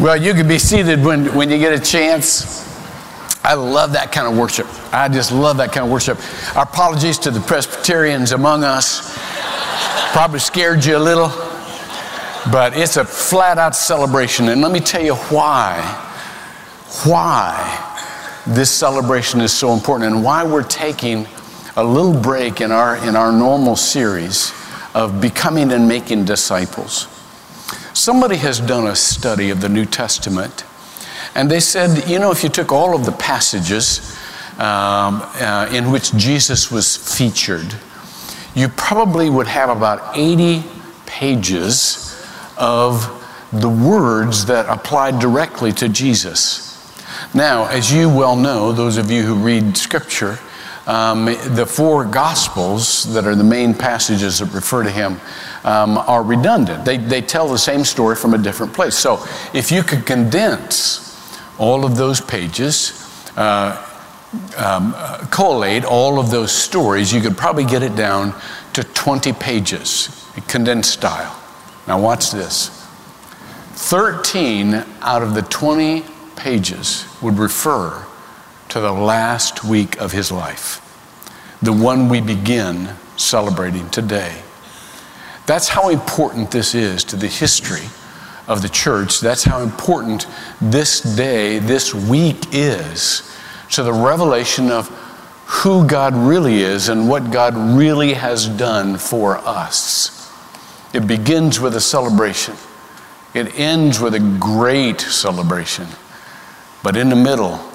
Well, you can be seated when, when you get a chance. I love that kind of worship. I just love that kind of worship. Our apologies to the Presbyterians among us. Probably scared you a little, but it's a flat out celebration. And let me tell you why. Why this celebration is so important and why we're taking a little break in our, in our normal series of becoming and making disciples. Somebody has done a study of the New Testament, and they said, you know, if you took all of the passages um, uh, in which Jesus was featured, you probably would have about 80 pages of the words that applied directly to Jesus. Now, as you well know, those of you who read Scripture, um, the four Gospels that are the main passages that refer to him um, are redundant. They, they tell the same story from a different place. So if you could condense all of those pages, uh, um, uh, collate all of those stories, you could probably get it down to 20 pages, condensed style. Now, watch this 13 out of the 20 pages would refer to the last week of his life, the one we begin celebrating today. That's how important this is to the history of the church. That's how important this day, this week is to the revelation of who God really is and what God really has done for us. It begins with a celebration, it ends with a great celebration. But in the middle,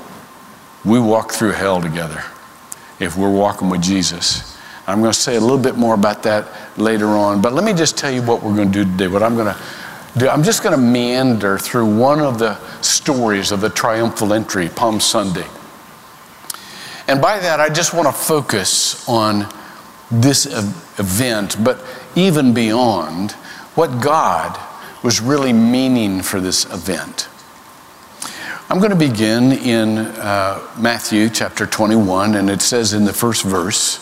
we walk through hell together if we're walking with Jesus. I'm going to say a little bit more about that later on. But let me just tell you what we're going to do today. What I'm going to do, I'm just going to meander through one of the stories of the triumphal entry, Palm Sunday. And by that, I just want to focus on this event, but even beyond what God was really meaning for this event. I'm going to begin in uh, Matthew chapter 21, and it says in the first verse,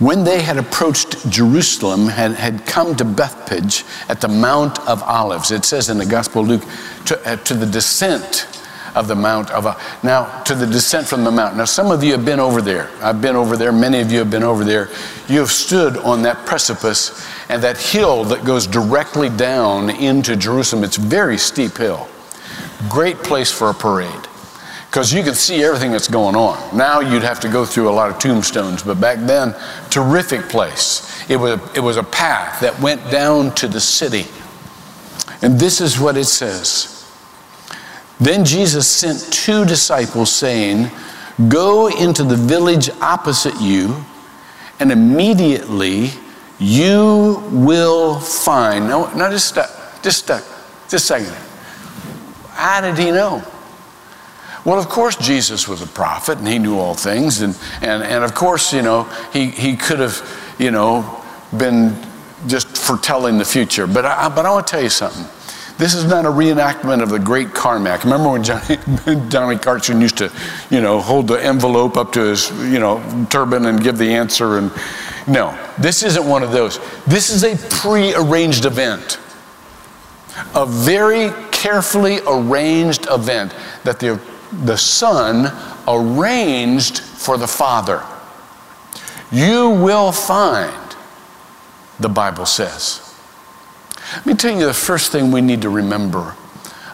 when they had approached Jerusalem, had, had come to Bethphage at the Mount of Olives. It says in the Gospel of Luke, to, uh, to the descent of the Mount of uh, Now, to the descent from the mountain. Now, some of you have been over there. I've been over there. Many of you have been over there. You have stood on that precipice and that hill that goes directly down into Jerusalem. It's a very steep hill. Great place for a parade because you can see everything that's going on. Now you'd have to go through a lot of tombstones, but back then, terrific place. It was, it was a path that went down to the city. And this is what it says. Then Jesus sent two disciples, saying, Go into the village opposite you, and immediately you will find. No, no, just stop, just stop, just a second. How did he know? Well, of course, Jesus was a prophet and he knew all things. And, and, and of course, you know, he, he could have, you know, been just foretelling the future. But I, but I want to tell you something. This is not a reenactment of the great Carnac. Remember when Johnny, Johnny Carson used to, you know, hold the envelope up to his, you know, turban and give the answer? And no, this isn't one of those. This is a pre-arranged event, a very carefully arranged event that the the Son arranged for the Father. You will find, the Bible says. Let me tell you the first thing we need to remember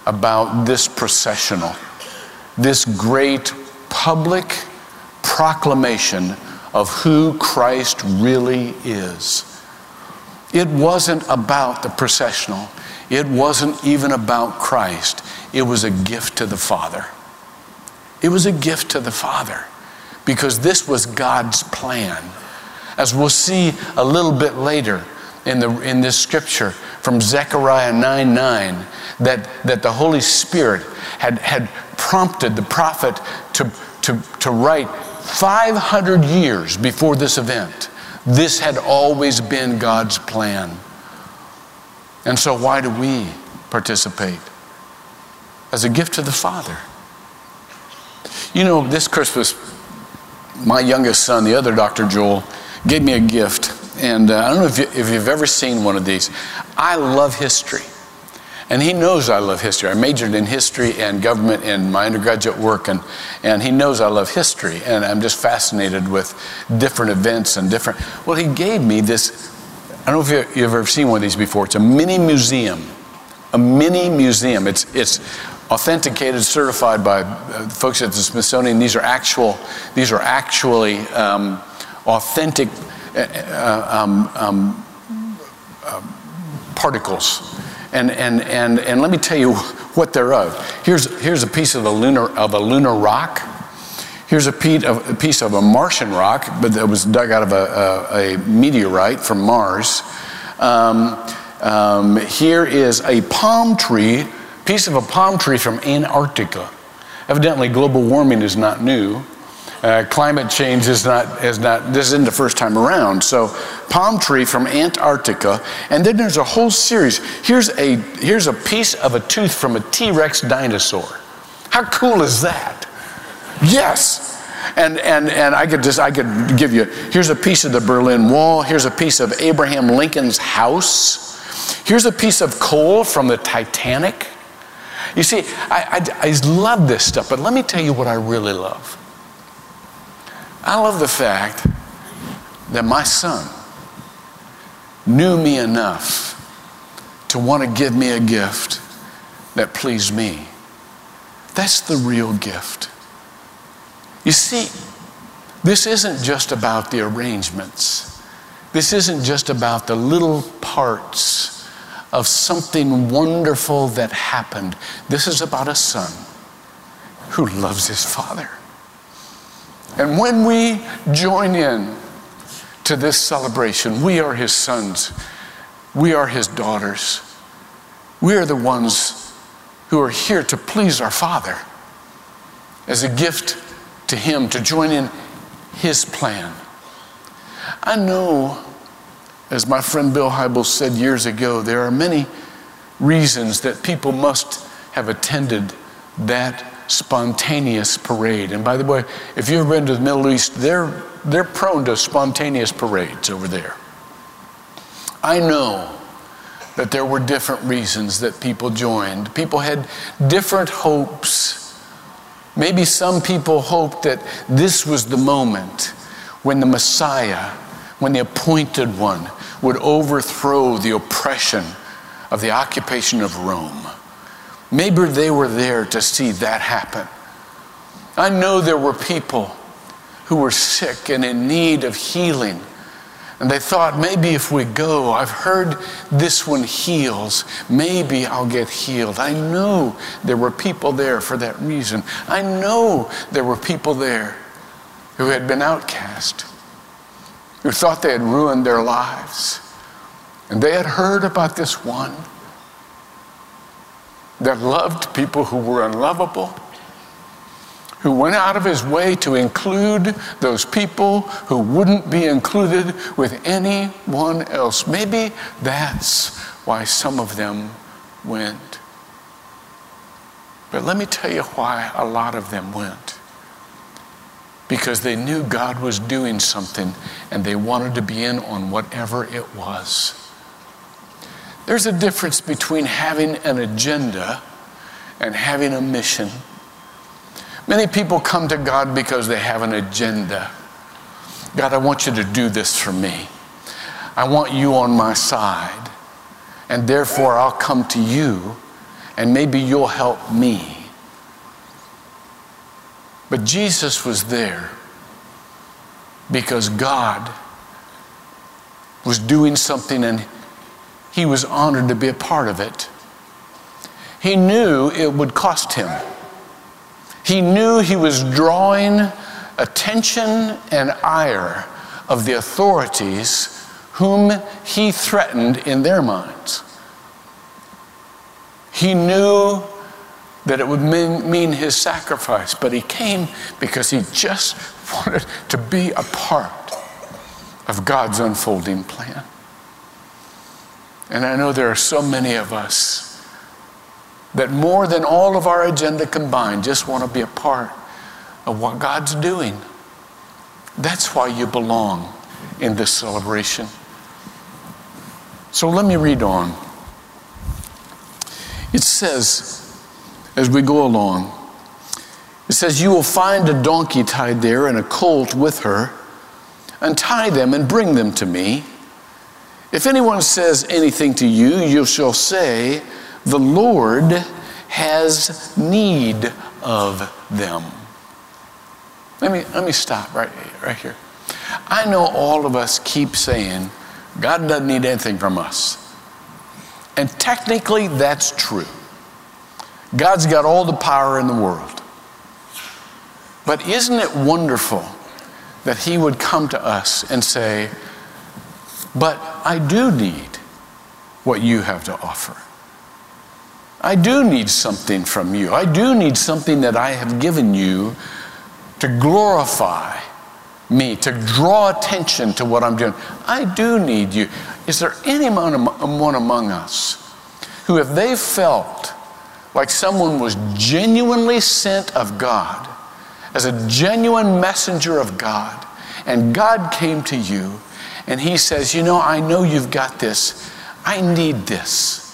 about this processional, this great public proclamation of who Christ really is. It wasn't about the processional. It wasn't even about Christ. It was a gift to the Father. It was a gift to the Father because this was God's plan. As we'll see a little bit later in, the, in this scripture from Zechariah 9 9, that, that the Holy Spirit had, had prompted the prophet to, to, to write 500 years before this event. This had always been God's plan. And so, why do we participate? As a gift to the Father. You know, this Christmas, my youngest son, the other Dr. Joel, gave me a gift. And uh, I don't know if, you, if you've ever seen one of these. I love history. And he knows I love history. I majored in history and government in my undergraduate work, and, and he knows I love history. And I'm just fascinated with different events and different. Well, he gave me this I don't know if you've ever seen one of these before. It's a mini museum. A mini museum. It's, it's authenticated, certified by uh, folks at the Smithsonian. These are actual, these are actually um, authentic uh, uh um, um, uh, particles. And, and, and, and let me tell you what they're of. Here's, here's a piece of, the lunar, of a lunar rock. Here's a piece, of, a Martian rock, but that was dug out of a, a, a meteorite from Mars. Um, um, here is a palm tree, piece of a palm tree from Antarctica. Evidently, global warming is not new. Uh, climate change is not, is not, this isn't the first time around. So, palm tree from Antarctica, and then there's a whole series. Here's a, here's a piece of a tooth from a T Rex dinosaur. How cool is that? Yes. And, and, and I could just, I could give you, here's a piece of the Berlin Wall, here's a piece of Abraham Lincoln's house, here's a piece of coal from the Titanic. You see, I, I, I love this stuff, but let me tell you what I really love. I love the fact that my son knew me enough to want to give me a gift that pleased me. That's the real gift. You see, this isn't just about the arrangements. This isn't just about the little parts of something wonderful that happened. This is about a son who loves his father. And when we join in to this celebration, we are his sons, we are his daughters, we are the ones who are here to please our Father as a gift to him to join in his plan. I know, as my friend Bill Hybels said years ago, there are many reasons that people must have attended that spontaneous parade. And by the way, if you've been to the Middle East, they're, they're prone to spontaneous parades over there. I know that there were different reasons that people joined. People had different hopes. Maybe some people hoped that this was the moment when the Messiah, when the appointed one, would overthrow the oppression of the occupation of Rome. Maybe they were there to see that happen. I know there were people who were sick and in need of healing. And they thought, maybe if we go, I've heard this one heals, maybe I'll get healed. I know there were people there for that reason. I know there were people there who had been outcast, who thought they had ruined their lives. And they had heard about this one that loved people who were unlovable, who went out of his way to include those people who wouldn't be included with anyone else. Maybe that's why some of them went. But let me tell you why a lot of them went. Because they knew God was doing something and they wanted to be in on whatever it was. There's a difference between having an agenda and having a mission. Many people come to God because they have an agenda. God, I want you to do this for me. I want you on my side. And therefore, I'll come to you and maybe you'll help me. But Jesus was there because God was doing something and he was honored to be a part of it. He knew it would cost him. He knew he was drawing attention and ire of the authorities whom he threatened in their minds. He knew that it would mean, his sacrifice, but he came because he just wanted to be a part of God's unfolding plan. And I know there are so many of us that more than all of our agenda combined just want to be a part of what God's doing. That's why you belong in this celebration. So let me read on. It says, as we go along, it says, You will find a donkey tied there and a colt with her. Untie them and bring them to me. If anyone says anything to you, you shall say, The Lord has need of them. Let me, let me stop right, right here. I know all of us keep saying, God doesn't need anything from us. And technically, that's true. God's got all the power in the world. But isn't it wonderful that He would come to us and say, But I do need what you have to offer. I do need something from you. I do need something that I have given you to glorify me, to draw attention to what I'm doing. I do need you. Is there anyone um, among us who, if they felt like someone was genuinely sent of God, as a genuine messenger of God, and God came to you and He says, You know, I know you've got this. I need this.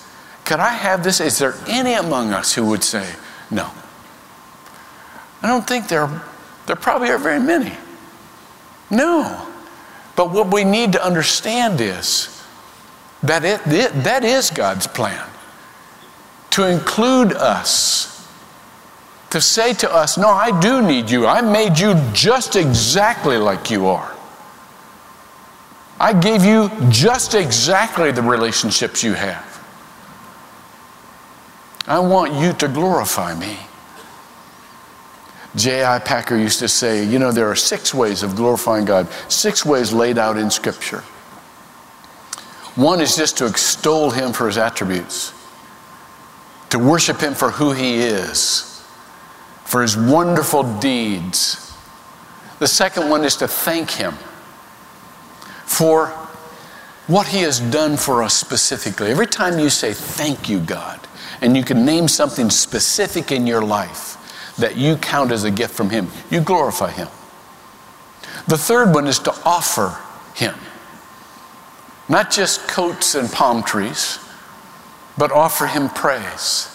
Could I have this? Is there any among us who would say, No? I don't think there, there probably are very many. No. But what we need to understand is that it, it, that is God's plan to include us, to say to us, No, I do need you. I made you just exactly like you are. I gave you just exactly the relationships you have. I want you to glorify me. J.I. Packer used to say, you know, there are six ways of glorifying God, six ways laid out in Scripture. One is just to extol Him for His attributes, to worship Him for who He is, for His wonderful deeds. The second one is to thank Him for what He has done for us specifically. Every time you say, Thank you, God, and you can name something specific in your life, that you count as a gift from Him. You glorify Him. The third one is to offer Him. Not just coats and palm trees, but offer Him praise.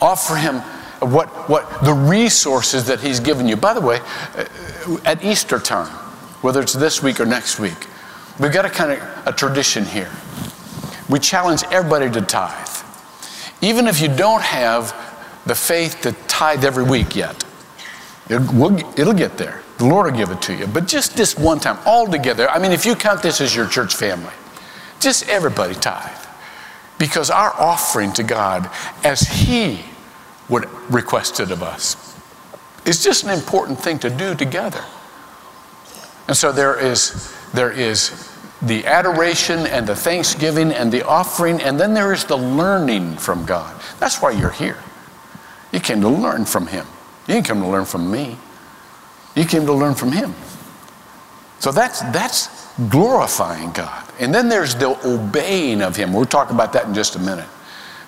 Offer Him what, what the resources that He's given you. By the way, uh, at Easter time, whether it's this week or next week, we've got a kind of a tradition here. We challenge everybody to tithe. Even if you don't have the faith to tithe every week yet. It will, it'll get there. The Lord will give it to you. But just this one time, all together. I mean, if you count this as your church family, just everybody tithe. Because our offering to God, as He would request it of us, is just an important thing to do together. And so there is, there is the adoration and the thanksgiving and the offering, and then there is the learning from God. That's why you're here. You came to learn from him. You didn't come to learn from me. You came to learn from him. So that's that's glorifying God. And then there's the obeying of him. We'll talk about that in just a minute.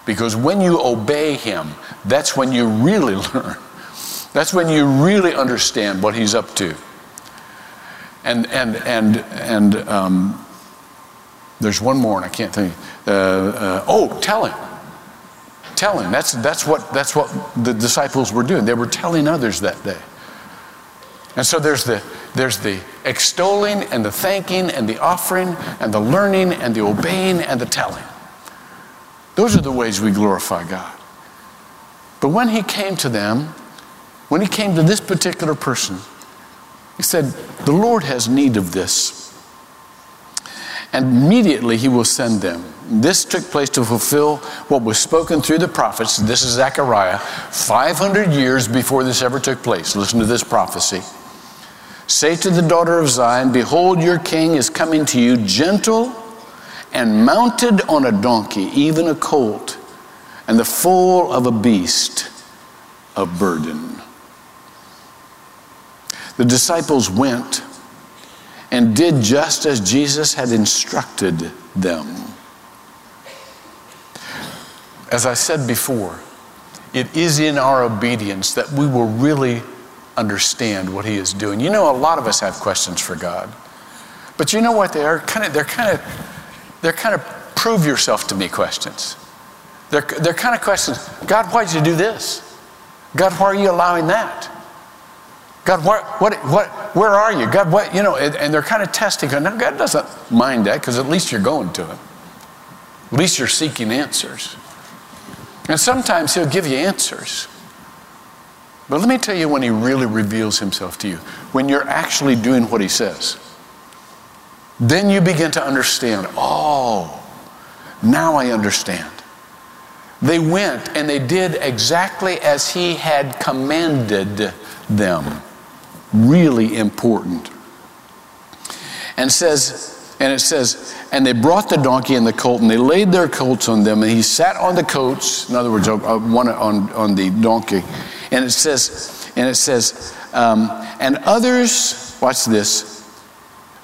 Because when you obey him, that's when you really learn. That's when you really understand what he's up to. And and and and um, there's one more, and I can't think. Uh, uh, oh, telling, telling. That's, that's, what, that's what the disciples were doing. They were telling others that day. And so there's the, there's the extolling and the thanking and the offering and the learning and the obeying and the telling. Those are the ways we glorify God. But when he came to them, when he came to this particular person, he said, The Lord has need of this. And immediately he will send them. This took place to fulfill what was spoken through the prophets. This is Zechariah, 500 years before this ever took place. Listen to this prophecy. Say to the daughter of Zion, Behold, your king is coming to you, gentle and mounted on a donkey, even a colt, and the foal of a beast of burden. The disciples went and did just as Jesus had instructed them. As I said before, it is in our obedience that we will really understand what he is doing. You know, a lot of us have questions for God. But you know what they are? Kind of, they're kind of, they're kind of prove yourself to me questions. they're, they're kind of questions God, why did you do this? God, why are you allowing that? God, what, what, what, where are you? God, what, you know, and, and they're kind of testing. Now, God doesn't mind that because at least you're going to Him. At least you're seeking answers. And sometimes He'll give you answers. But let me tell you when He really reveals Himself to you when you're actually doing what He says. Then you begin to understand oh, now I understand. They went and they did exactly as He had commanded them. Really important. And says, and it says, and they brought the donkey and the colt, and they laid their coats on them, and he sat on the coats. In other words, one on, on the donkey. And it says, and it says, um, and others, watch this,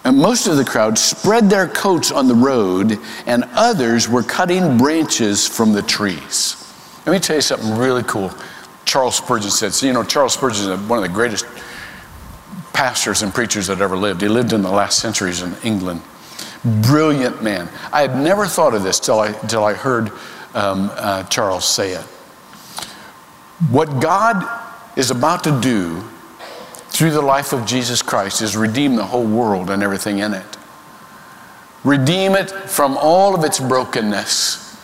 and most of the crowd spread their coats on the road, and others were cutting branches from the trees. Let me tell you something really cool. Charles Spurgeon said, so, you know, Charles Spurgeon is one of the greatest pastors and preachers that ever lived. He lived in the last centuries in England. Brilliant man. I had never thought of this till I, till I heard um, uh, Charles say it. What God is about to do through the life of Jesus Christ is redeem the whole world and everything in it. Redeem it from all of its brokenness.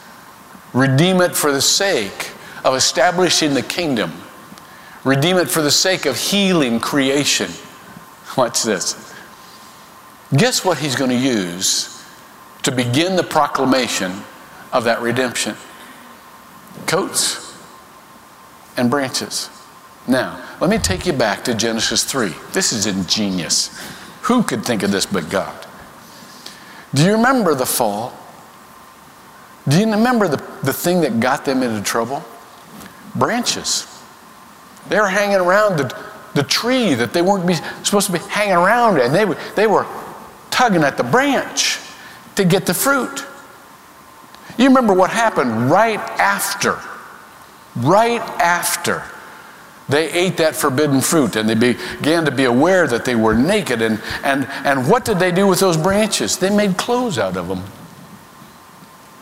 Redeem it for the sake of establishing the kingdom. Redeem it for the sake of healing creation. Watch this. Guess what he's going to use to begin the proclamation of that redemption? Coats and branches. Now, let me take you back to Genesis 3. This is ingenious. Who could think of this but God? Do you remember the fall? Do you remember the, the thing that got them into trouble? Branches. They were hanging around the, the tree that they weren't be, supposed to be hanging around, and they they were tugging at the branch to get the fruit. You remember what happened right after, right after they ate that forbidden fruit and they began to be aware that they were naked. And, and, and what did they do with those branches? They made clothes out of them,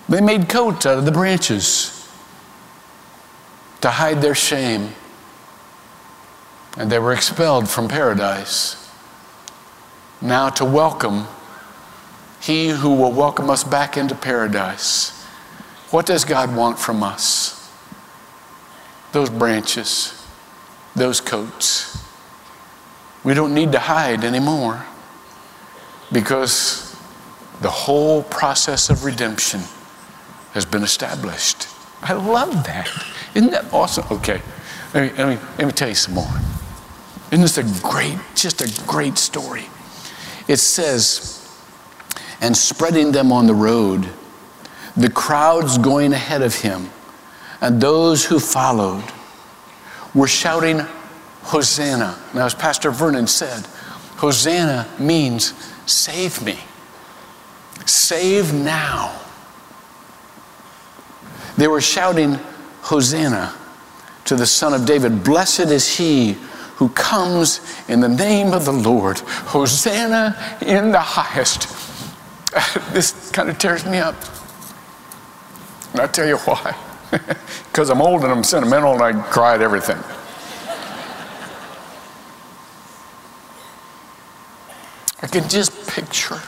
they made coats out of the branches to hide their shame. And they were expelled from paradise. Now, to welcome He who will welcome us back into paradise. What does God want from us? Those branches those coats. We don't need to hide anymore because the whole process of redemption has been established. I love that. Isn't that awesome? Okay, let me, let me, let me tell you some more. Isn't this a great, just a great story? It says, and spreading them on the road, the crowds going ahead of him, and those who followed were shouting, Hosanna. Now, as Pastor Vernon said, Hosanna means save me. Save now. They were shouting, Hosanna to the Son of David. Blessed is he who comes in the name of the Lord. Hosanna in the highest. this kind of tears me up. And I'll tell you why because I'm old and I'm sentimental and I cry at everything. I can just picture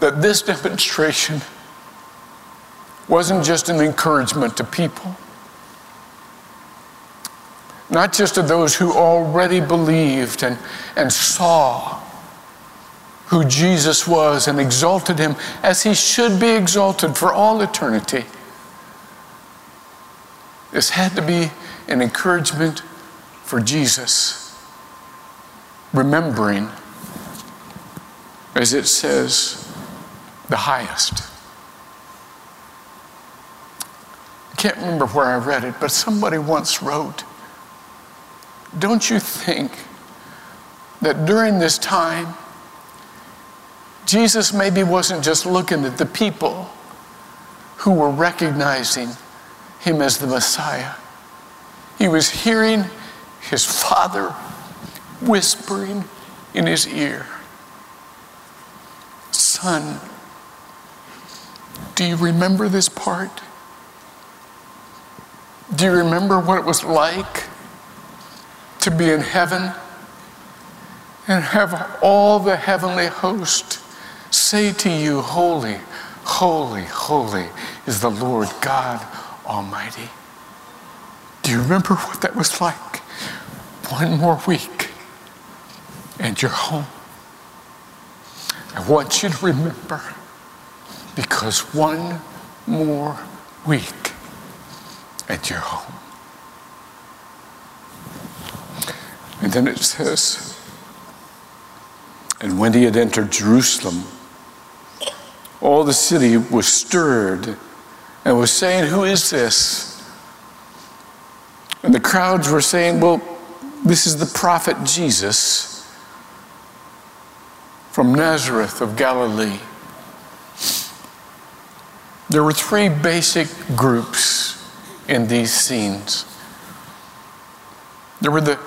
that this demonstration wasn't just an encouragement to people, not just to those who already believed and, and saw who Jesus was and exalted him as he should be exalted for all eternity. This had to be an encouragement for Jesus, remembering, as it says, the highest. I can't remember where I read it, but somebody once wrote, Don't you think that during this time, Jesus maybe wasn't just looking at the people who were recognizing him as the Messiah. He was hearing his Father whispering in his ear, Son, Do you remember this part? Do you remember what it was like to be in heaven and have all the heavenly host say to you, Holy, holy, holy is the Lord God Almighty? Do you remember what that was like? One more week and you're home. I want you to remember because one more week and you're home. And then it says, and when he had entered Jerusalem, all the city was stirred and was saying, Who is this? And the crowds were saying, Well, this is the prophet Jesus from Nazareth of Galilee. There were three basic groups in these scenes. There were the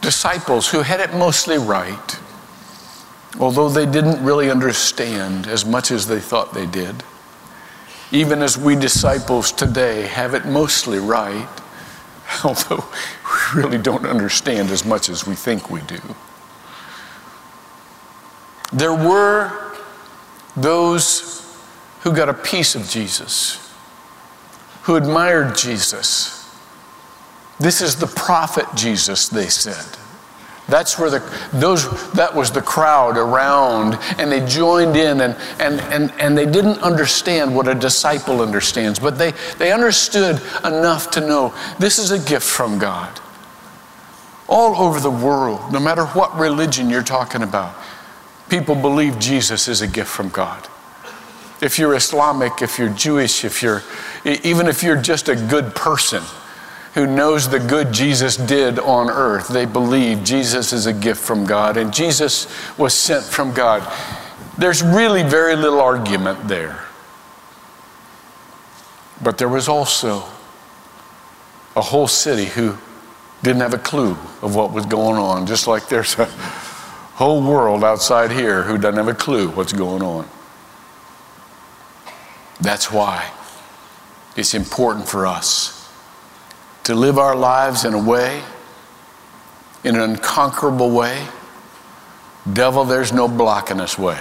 disciples who had it mostly right, although they didn't really understand as much as they thought they did. Even as we disciples today have it mostly right, although we really don't understand as much as we think we do. There were those who got a piece of Jesus, who admired Jesus. This is the prophet Jesus, they said. That's where the those that was the crowd around, and they joined in and and and, and they didn't understand what a disciple understands, but they, they understood enough to know this is a gift from God. All over the world, no matter what religion you're talking about, people believe Jesus is a gift from God. If you're Islamic, if you're Jewish, if you're even if you're just a good person, who knows the good Jesus did on earth. They believe Jesus is a gift from God and Jesus was sent from God. There's really very little argument there. But there was also a whole city who didn't have a clue of what was going on, just like there's a whole world outside here who doesn't have a clue what's going on. That's why it's important for us to live our lives in a way, in an unconquerable way. Devil, there's no blocking us way.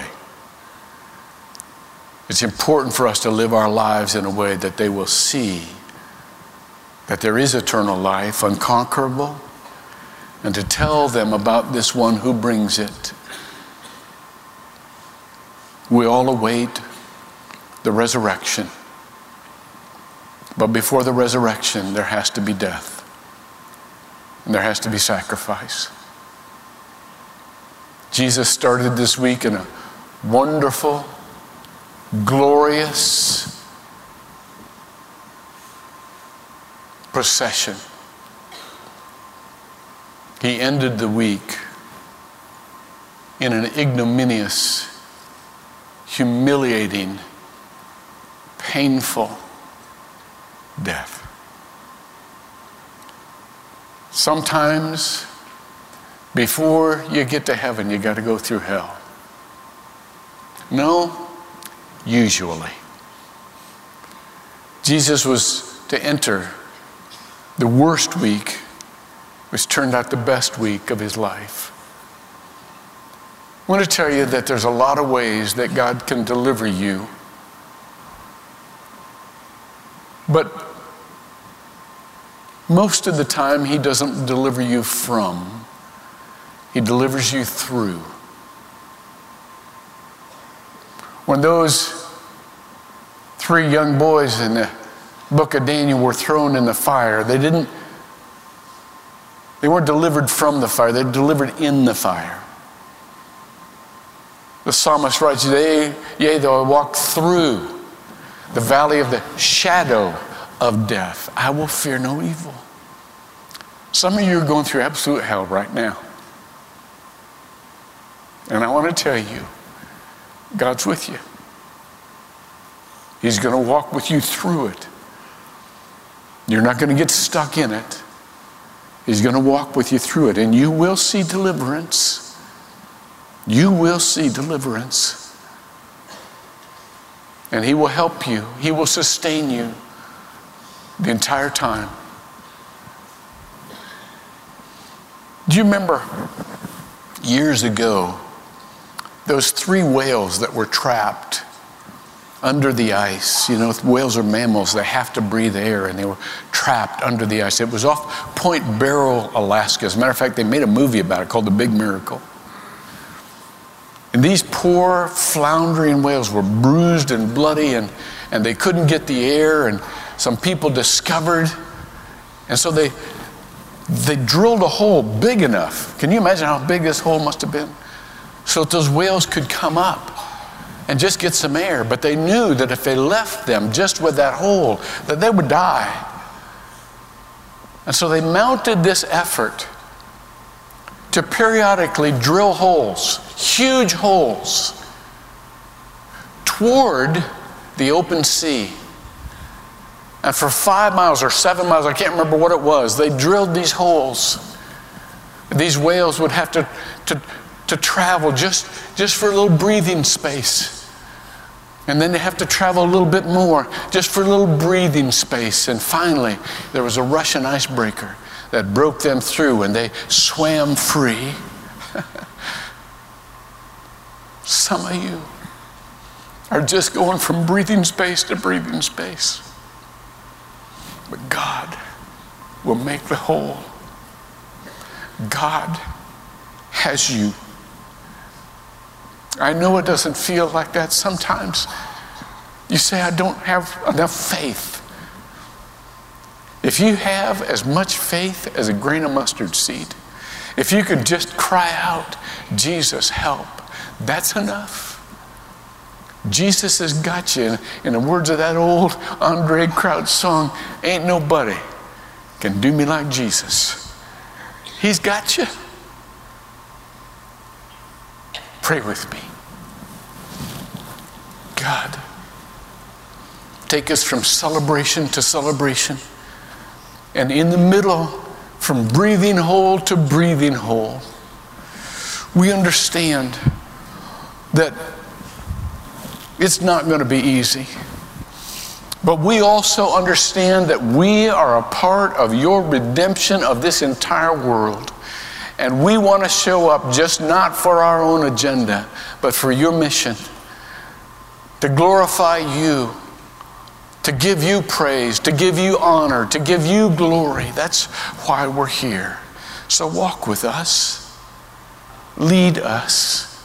It's important for us to live our lives in a way that they will see that there is eternal life, unconquerable, and to tell them about this one who brings it. We all await the resurrection. But before the resurrection, there has to be death, and there has to be sacrifice. Jesus started this week in a wonderful, glorious procession. He ended the week in an ignominious, humiliating, painful, death. Sometimes, before you get to heaven, you got to go through hell. No, usually. Jesus was to enter the worst week, which turned out the best week of his life. I want to tell you that there's a lot of ways that God can deliver you. But most of the time, He doesn't deliver you from, He delivers you through. When those three young boys in the book of Daniel were thrown in the fire, they didn't, they weren't delivered from the fire, they were delivered in the fire. The psalmist writes, Yea, yea though I walk through the valley of the shadow of death. I will fear no evil. Some of you are going through absolute hell right now. And I want to tell you, God's with you. He's going to walk with you through it. You're not going to get stuck in it. He's going to walk with you through it, and you will see deliverance. You will see deliverance. And He will help you, He will sustain you the entire time. Do you remember years ago those three whales that were trapped under the ice? You know, whales are mammals, they have to breathe air, and they were trapped under the ice. It was off Point Barrow, Alaska. As a matter of fact, they made a movie about it called The Big Miracle. And these poor floundering whales were bruised and bloody, and, and they couldn't get the air, and some people discovered. And so they, they drilled a hole big enough. Can you imagine how big this hole must have been? So that those whales could come up and just get some air. But they knew that if they left them just with that hole, that they would die. And so they mounted this effort to periodically drill holes, huge holes, toward the open sea. And for five miles or seven miles, I can't remember what it was, they drilled these holes. These whales would have to, to, to travel just, just for a little breathing space. And then they have to travel a little bit more just for a little breathing space. And finally, there was a Russian icebreaker that broke them through and they swam free. Some of you are just going from breathing space to breathing space. But God will make the hole. God has you. I know it doesn't feel like that sometimes. You say, I don't have enough faith. If you have as much faith as a grain of mustard seed, if you could just cry out, Jesus, help, that's enough. Jesus has got you. In the words of that old Andraé Crouch song, ain't nobody can do me like Jesus. He's got you. Pray with me. God, take us from celebration to celebration. And in the middle, from breathing hole to breathing hole, we understand that it's not going to be easy. But we also understand that we are a part of your redemption of this entire world. And we want to show up just not for our own agenda, but for your mission to glorify you, to give you praise, to give you honor, to give you glory. That's why we're here. So walk with us, lead us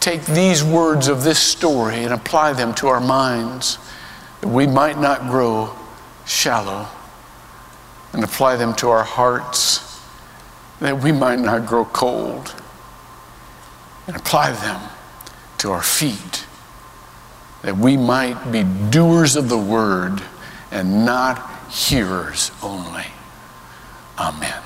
take these words of this story and apply them to our minds that we might not grow shallow and apply them to our hearts that we might not grow cold and apply them to our feet that we might be doers of the word and not hearers only. Amen.